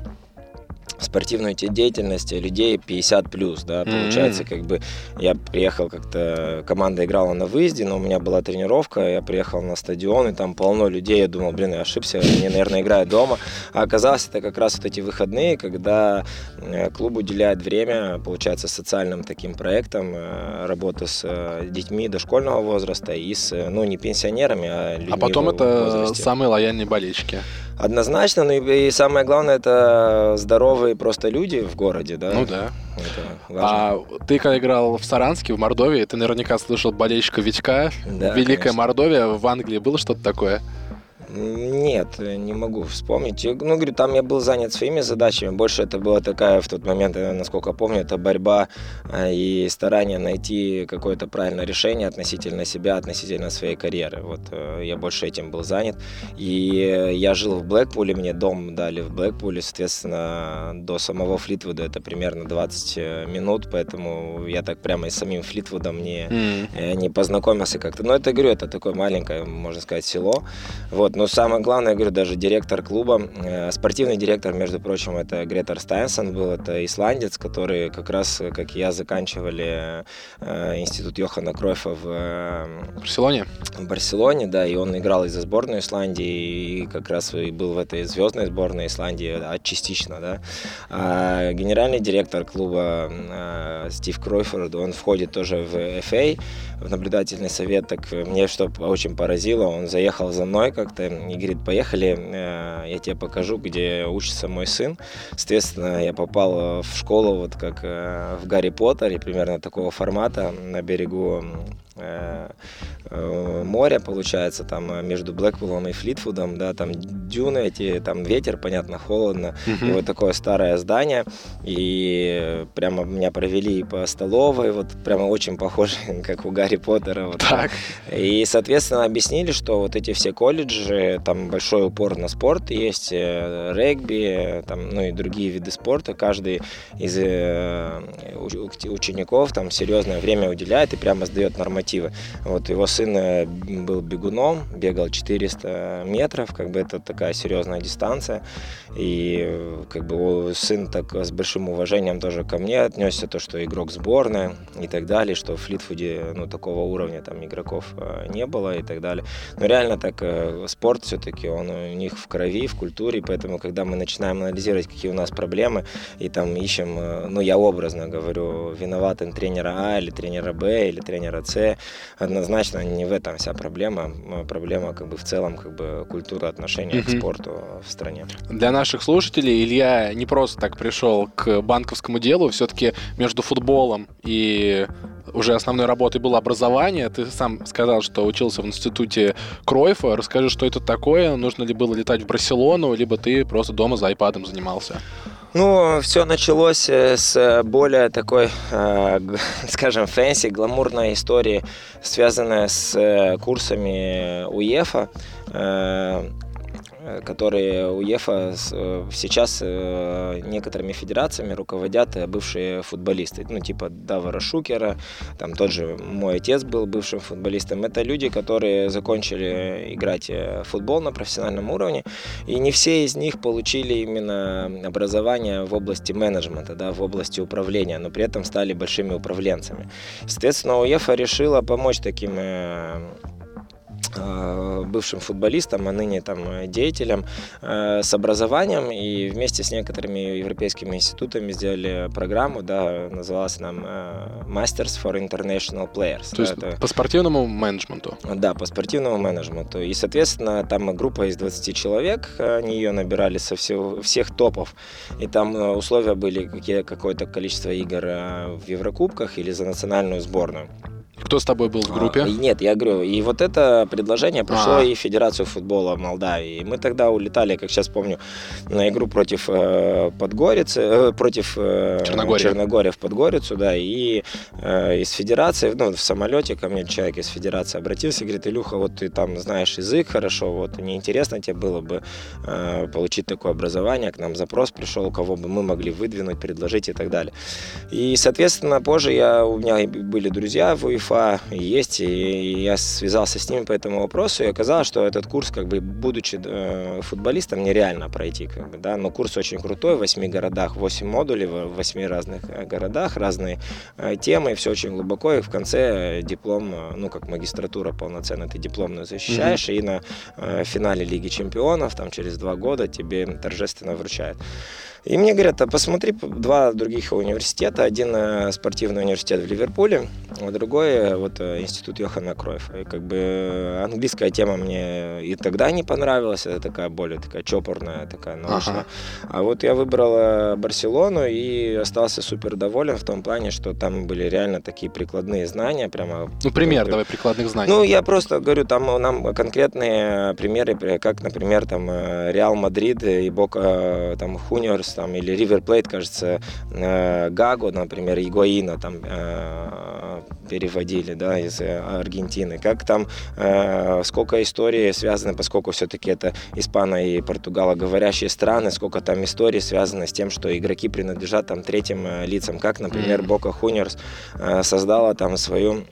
спортивную деятельность людей 50 плюс, да, получается, mm-hmm. как бы я приехал как-то, команда играла на выезде, но у меня была тренировка, я приехал на стадион, и там полно людей, я думал, блин, я ошибся, они, наверное, играют дома, а оказалось, это как раз вот эти выходные, когда э, клуб уделяет время, получается, социальным таким проектам, э, работа с э, детьми дошкольного возраста и с, ну, не пенсионерами, а людьми А потом это возрасте. самые лояльные болельщики. Однозначно, ну и, и самое главное, это здоровые просто люди в городе, да? Ну да. А ты, когда играл в Саранске, в Мордовии, ты наверняка слышал болельщика Витька. Да, Великая конечно. Мордовия. В Англии было что-то такое? Нет, не могу вспомнить. Ну, говорю, там я был занят своими задачами. Больше это была такая в тот момент, э, насколько помню, это борьба э, и старание найти какое-то правильное решение относительно себя, относительно своей карьеры. Вот э, я больше этим был занят. И я жил в Блэкпуле, мне дом дали в Блэкпуле, соответственно, до самого Флитвуда это примерно 20 минут, поэтому я так прямо и с самим Флитвудом не, mm. не познакомился как-то. Но это, говорю, это такое маленькое, можно сказать, село. Вот, Но самое главное, я говорю, даже директор клуба, э, спортивный директор, между прочим, это Гретер Стайнсон был, это исландец, который как раз, как и я, заканчивали э, институт Йохана Кройфа в э, Барселоне. В Барселоне, да, и он играл и за сборную Исландии, и как раз и был в этой звездной сборной Исландии, а частично, да. А генеральный директор клуба э, Стив Кройфорд, он входит тоже в FA, в наблюдательный совет, так мне что очень поразило, он заехал за мной как-то и говорит, поехали, э, я тебе покажу, где учится мой сын. Соответственно, я попал в школу вот как э, в Гарри Поттере, примерно такого формата, на берегу Э, э, море, получается, там э, между Блэквиллом и Флитвудом, да, там дюны эти, там ветер, понятно, холодно, uh-huh. и вот такое старое здание, и прямо меня провели по столовой, вот прямо очень похоже, как у Гарри Поттера. Вот, так. И, соответственно, объяснили, что вот эти все колледжи, там большой упор на спорт есть, регби, там, ну и другие виды спорта, каждый из учеников там серьезное время уделяет и прямо сдает норматив мотивы. Вот его сын э, был бегуном, бегал 400 метров, как бы это такая серьезная дистанция. И э, как бы сын так с большим уважением тоже ко мне отнесся, то, что игрок сборной и так далее, что в Флитфуде ну, такого уровня там игроков э, не было и так далее. Но реально так спорт все-таки, он у них в крови, в культуре, поэтому когда мы начинаем анализировать, какие у нас проблемы, и там ищем, ну я образно говорю, виноваты тренера А или тренера Б или тренера С, однозначно не в этом вся проблема. Проблема как бы в целом как бы культура отношения mm-hmm. к спорту в стране. Для наших слушателей Илья не просто так пришел к банковскому делу, все-таки между футболом и уже основной работой было образование. Ты сам сказал, что учился в институте Кройфа. Расскажи, что это такое? Нужно ли было летать в Барселону, либо ты просто дома за айпадом занимался? Ну, все началось э, с более такой, э, скажем, fancy, гламурной истории, связанной с э, курсами УЕФА. Э, которые УЕФА э, сейчас э, некоторыми федерациями руководят бывшие футболисты. Ну, типа Давора Шукера, там тот же мой отец был бывшим футболистом. Это люди, которые закончили играть в футбол на профессиональном уровне, и не все из них получили именно образование в области менеджмента, да, в области управления, но при этом стали большими управленцами. Соответственно, УЕФА решила помочь таким Э, бывшим футболистом, а ныне там деятелем э, с образованием и вместе с некоторыми европейскими институтами сделали программу, да, называлась нам э, Masters for International Players. То да, есть это... по спортивному менеджменту? Да, по спортивному менеджменту. И, соответственно, там группа из 20 человек, они ее набирали со всего, всех топов, и там условия были какие, какое-то количество игр в Еврокубках или за национальную сборную. Кто с тобой был в группе? А, нет, я говорю, и вот это предложение пришло а. и Федерацию футбола Молдавии. И мы тогда улетали, как сейчас помню, на игру против э, Подгорицы, э, против э, Черногория. Черногория в Подгорицу, да, и э, из Федерации, ну, в самолете ко мне человек из Федерации обратился и говорит, Илюха, вот ты там знаешь язык хорошо, вот неинтересно тебе было бы э, получить такое образование, к нам запрос пришел, кого бы мы могли выдвинуть, предложить и так далее. И, соответственно, позже я, у меня были друзья в УЕФА, УЕФА есть, и я связался с ними по этому вопросу, и оказалось, что этот курс, как бы, будучи э, футболистом, нереально пройти, как бы, да, но курс очень крутой, в восьми городах, восемь модулей, в восьми разных э, городах, разные э, темы, все очень глубоко, и в конце диплом, ну, как магистратура полноценно, ты дипломную защищаешь, mm-hmm. и на финале Лиги Чемпионов, там, через два года тебе торжественно вручают. И мне говорят, а посмотри два других университета. Один э, спортивный университет в Ливерпуле, а другой э, вот э, институт Йохана Кройфа. И как бы английская тема мне и тогда не понравилась, это такая более такая чопорная, такая научная. Ага. А вот я выбрал Барселону и остался супер доволен в том плане, что там были реально такие прикладные знания, прямо. Ну пример, давай прикладных знаний. Ну я просто говорю, там нам конкретные примеры, как, например, там Реал Мадрид и Бока там Хуниорс там, или River Plate, кажется, э, Гаго, например, Игуаина там э, переводили, да, из э, Аргентины. Как там, сколько историй связано, поскольку все-таки это испано- и португалоговорящие страны, сколько там историй связано с тем, что игроки принадлежат там третьим лицам, как, например, Бока Хуниорс создала там свою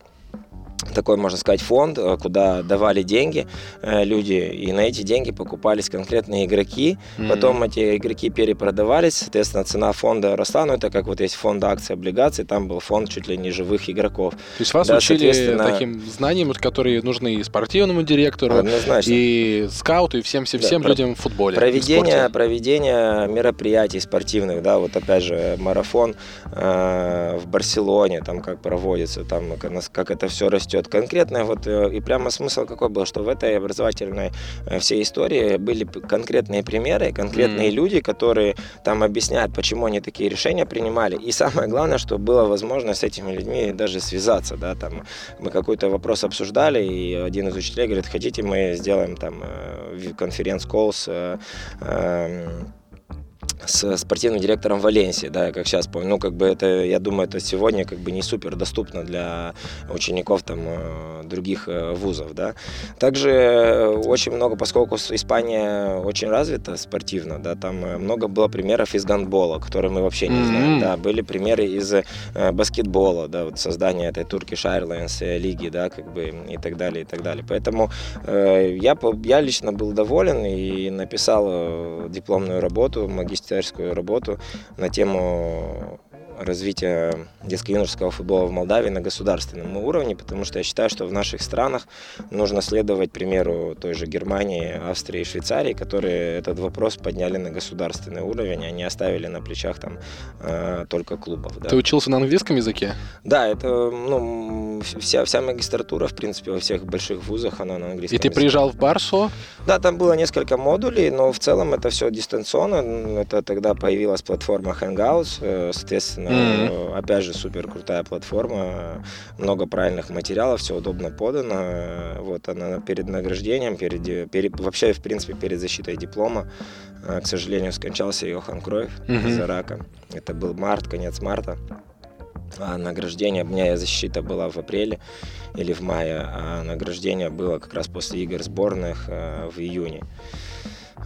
такой, можно сказать, фонд, э, куда давали деньги э, люди, и на эти деньги покупались конкретные игроки. Mm-hmm. Потом эти игроки перепродавались, соответственно, цена фонда росла. Ну, это как вот есть фонд акций, облигаций, там был фонд чуть ли не живых игроков. То есть вас да, учили соответственно... таким знаниям, которые нужны и спортивному директору, Однозначно. и скауту, и всем-всем-всем да, людям в футболе. Проведение, в проведение мероприятий спортивных, да, вот опять же, марафон э, в Барселоне, там как проводится, там как, как это все растет идет конкретно вот э, и прямо смысл какой был, что в этой образовательной э, всей истории были конкретные примеры, конкретные mm. люди, которые там объясняют, почему они такие решения принимали. И самое главное, что была возможность с этими людьми даже связаться, да, там мы какой-то вопрос обсуждали, и один из учителей говорит, хотите, мы сделаем там э, конференц-колл с эм, с спортивным директором Валенсии, да, как сейчас помню. Ну, как бы это, я думаю, это сегодня как бы не супер доступно для учеников там э, других э, вузов, да. Также э, очень много, поскольку Испания очень развита спортивно, да, там много было примеров из гандбола, которые мы вообще не mm-hmm. знаем, да, были примеры из баскетбола, да, вот создание этой Turkish Airlines лиги, да, как бы и так далее, и так далее. Поэтому э, я, я лично был доволен и написал дипломную работу, магистр исследовательскую работу на тему развития детско-юношеского футбола в Молдавии на государственном уровне, потому что я считаю, что в наших странах нужно следовать примеру той же Германии, Австрии и Швейцарии, которые этот вопрос подняли на государственный уровень, а не оставили на плечах там э, только клубов. Да. Ты учился на английском языке? Да, это ну, вся, вся магистратура, в принципе, во всех больших вузах, она на английском И ты языке. приезжал в Барсу? Да, там было несколько модулей, но в целом это все дистанционно. Это тогда появилась платформа Hangouts, э, соответственно, Mm-hmm. Опять же, супер крутая платформа, много правильных материалов, все удобно подано. Вот она перед награждением, перед, перед вообще, в принципе, перед защитой диплома, э, к сожалению, скончался Йохан Кройф mm-hmm. из-за рака. Это был март, конец марта. А награждение, у меня защита была в апреле или в мае, а награждение было как раз после игр сборных э, в июне.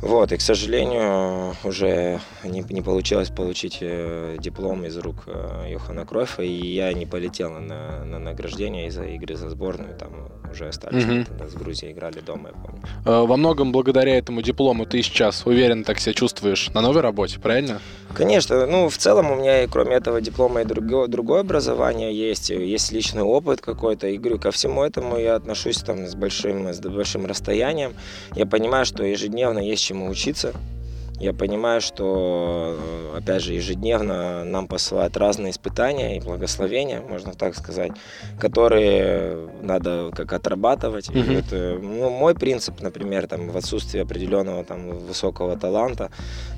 Вот, и, к сожалению, уже не, не получилось получить э, диплом из рук э, Йохана Кройфа, и я не полетел на, на награждение из-за игры за сборную, там уже остались, mm-hmm. тогда с Грузией играли дома, я помню. Э, во многом благодаря этому диплому ты сейчас уверенно так себя чувствуешь на новой работе, правильно? Конечно, ну, в целом у меня, кроме этого диплома, и другое, другое образование есть, есть личный опыт какой-то, и говорю, ко всему этому я отношусь там с большим, с большим расстоянием, я понимаю, что ежедневно есть чему учиться, я понимаю, что, э, опять же, ежедневно нам посылают разные испытания и благословения, можно так сказать, которые надо как отрабатывать. Mm-hmm. И вот, ну, мой принцип, например, там, в отсутствии определенного там, высокого таланта,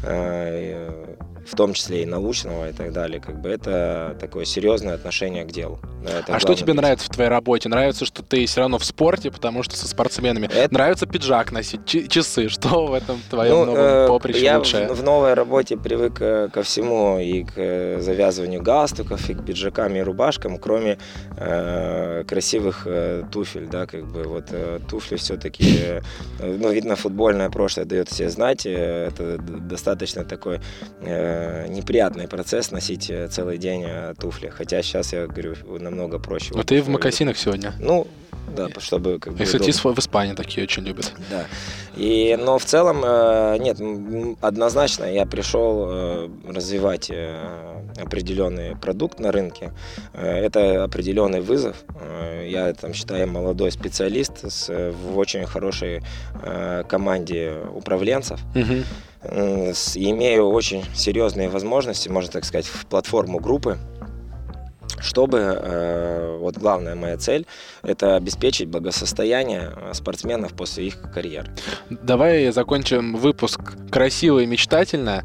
э, в том числе и научного и так далее, как бы это такое серьезное отношение к делу. Это а что тебе быть. нравится в твоей работе? Нравится, что ты все равно в спорте, потому что со спортсменами. Это... Нравится пиджак носить, часы. Что в этом твоем ну, новом э, поприще я лучшее? В, в новой работе привык э, ко всему, и к э, завязыванию галстуков, и к пиджакам и рубашкам, кроме э, красивых э, туфель, да, как бы вот э, туфли все-таки, э, ну, видно, футбольное прошлое дает себе знать, э, это достаточно такой э, неприятный процесс носить э, целый день э, туфли, хотя сейчас я говорю намного проще. А ты в макасинах сегодня? Ну, да, чтобы как бы... Кстати, в Испании такие очень любят. Да. И, но в целом, э, нет, однозначно я пришел э, развивать э, определенный продукт на рынке. Это определенный вызов. Я там считаю молодой специалист с, в очень хорошей команде управленцев. Угу. Имею очень серьезные возможности, можно так сказать, в платформу группы чтобы, э, вот главная моя цель, это обеспечить благосостояние э, спортсменов после их карьеры. Давай закончим выпуск красиво и мечтательно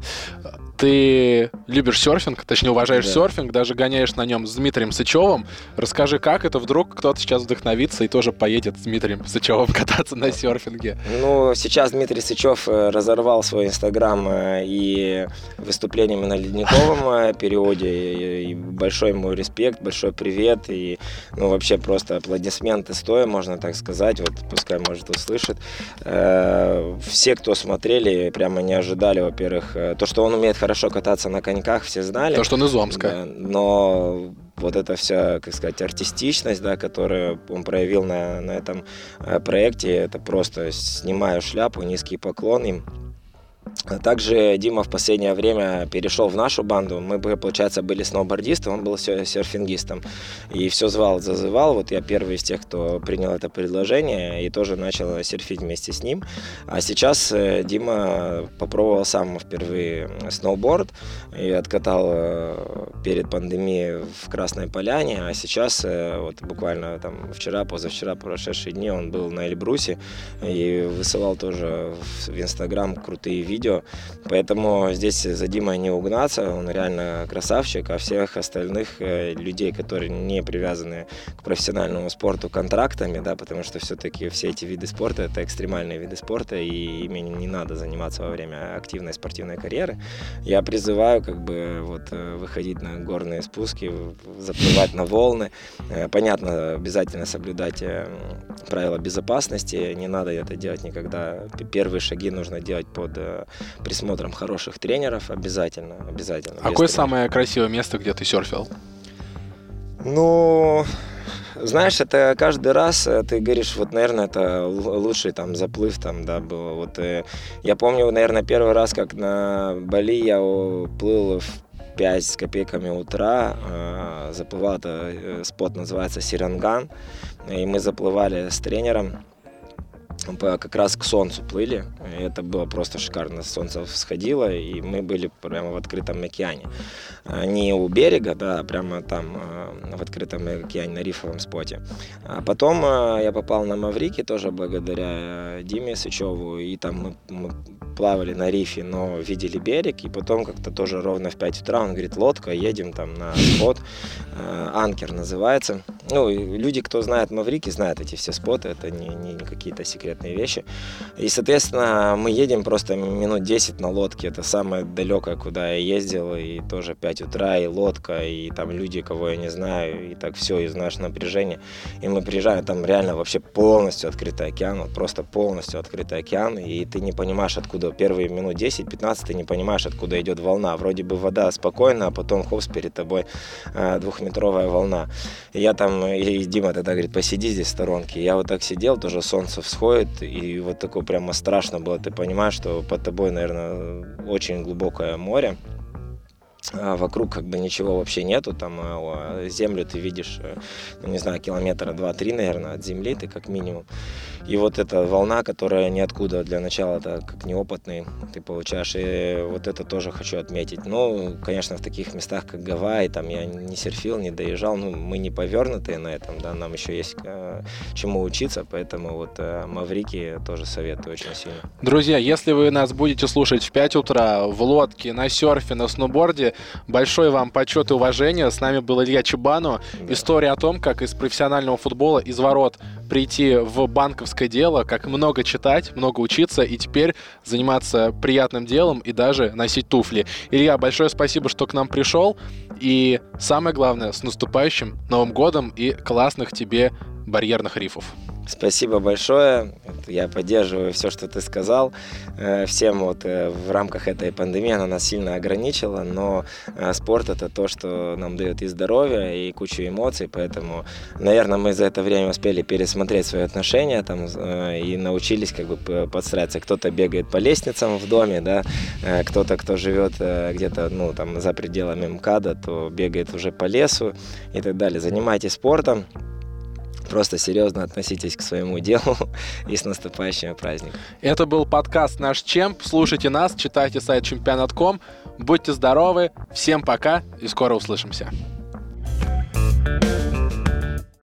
ты любишь серфинг, точнее уважаешь да. серфинг, даже гоняешь на нем с Дмитрием Сычевым. Расскажи, как это вдруг кто-то сейчас вдохновится и тоже поедет с Дмитрием Сычевым кататься на серфинге? Ну, сейчас Дмитрий Сычев э, разорвал свой инстаграм э, и выступлениями на ледниковом э, периоде. И большой ему респект, большой привет. И, ну, вообще просто аплодисменты стоя, можно так сказать. Вот пускай, может, услышит. Все, кто смотрели, прямо не ожидали, во-первых, то, что он умеет хорошо хорошо кататься на коньках, все знали. То, что он из Омска. Да, но вот эта вся, как сказать, артистичность, да, которую он проявил на, на этом э, проекте, это просто снимаю шляпу, низкий поклон им. Также Дима в последнее время перешел в нашу банду. Мы, получается, были сноубордисты, он был серфингистом. И все звал, зазывал. Вот я первый из тех, кто принял это предложение и тоже начал серфить вместе с ним. А сейчас э, Дима попробовал сам впервые сноуборд и откатал э, перед пандемией в Красной Поляне. А сейчас, э, вот буквально там вчера, позавчера, прошедшие дни, он был на Эльбрусе и высылал тоже в Инстаграм крутые видео видео. Поэтому здесь за Димой не угнаться, он реально красавчик, а всех остальных э, людей, которые не привязаны к профессиональному спорту контрактами, да, потому что все-таки все эти виды спорта это экстремальные виды спорта, и ими не надо заниматься во время активной спортивной карьеры. Я призываю как бы вот э, выходить на горные спуски, заплывать на волны. Э, понятно, обязательно соблюдать правила безопасности, не надо это делать никогда. Первые шаги нужно делать под присмотром хороших тренеров обязательно, обязательно. А какое самое красивое место, где ты серфил? Ну, знаешь, это каждый раз э, ты говоришь, вот, наверное, это лучший там заплыв там, да, был. Вот э, я помню, наверное, первый раз, как на Бали я плыл в 5 с копейками утра, э, заплывал, это спот называется Сиранган, и мы заплывали с тренером, как раз к солнцу плыли. И это было просто шикарно. Солнце всходило, и мы были прямо в открытом океане. А, не у берега, да, а прямо там а, в открытом океане, на рифовом споте. А потом я попал на Маврики, тоже благодаря Диме Сычеву, и там мы, мы плавали на рифе, но видели берег, и потом как-то тоже ровно в 5 утра он говорит, лодка, едем там на спот, Анкер называется. Ну, люди, кто знает Маврики, знают эти все споты, это не, не какие-то секретные вещи. И, соответственно, мы едем просто минут 10 на лодке, это самое далекое, куда я ездил, и тоже 5 утра, и лодка, и там люди, кого я не знаю, и так все, и знаешь напряжение. И мы приезжаем, там реально вообще полностью открытый океан, вот просто полностью открытый океан, и ты не понимаешь, откуда первые минут 10-15 ты не понимаешь, откуда идет волна. Вроде бы вода спокойная, а потом хопс, перед тобой э, двухметровая волна. И я там, и Дима тогда говорит, посиди здесь в сторонке. Я вот так сидел, тоже солнце всходит, и вот такое прямо страшно было. Ты понимаешь, что под тобой, наверное, очень глубокое море вокруг как бы ничего вообще нету, там а, землю ты видишь, э, ну, не знаю, километра два-три, наверное, от земли ты как минимум. И вот эта волна, которая ниоткуда для начала, это как неопытный ты получаешь, и вот это тоже хочу отметить. Ну, конечно, в таких местах, как Гавайи, там я не серфил, не доезжал, ну, мы не повернутые на этом, да, нам еще есть э, чему учиться, поэтому вот э, Маврики тоже советую очень сильно. Друзья, если вы нас будете слушать в 5 утра в лодке, на серфе, на сноуборде, большой вам почет и уважение. С нами был Илья Чубану. Да. История о том, как из профессионального футбола, из ворот прийти в банковское дело, как много читать, много учиться и теперь заниматься приятным делом и даже носить туфли. Илья, большое спасибо, что к нам пришел. И самое главное, с наступающим Новым годом и классных тебе барьерных рифов. Спасибо большое. Я поддерживаю все, что ты сказал. Э, всем вот э, в рамках этой пандемии она нас сильно ограничила, но э, спорт это то, что нам дает и здоровье, и кучу эмоций, поэтому, наверное, мы за это время успели пересмотреть свои отношения там и научились как бы подстраиваться. Кто-то бегает по лестницам в доме, да, кто-то, кто живет где-то, ну, там, за пределами МКАДа, то бегает уже по лесу и так далее. Занимайтесь спортом, Просто серьезно относитесь к своему делу и с наступающими праздниками. Это был подкаст «Наш Чемп». Слушайте нас, читайте сайт чемпионат.ком. Будьте здоровы, всем пока и скоро услышимся.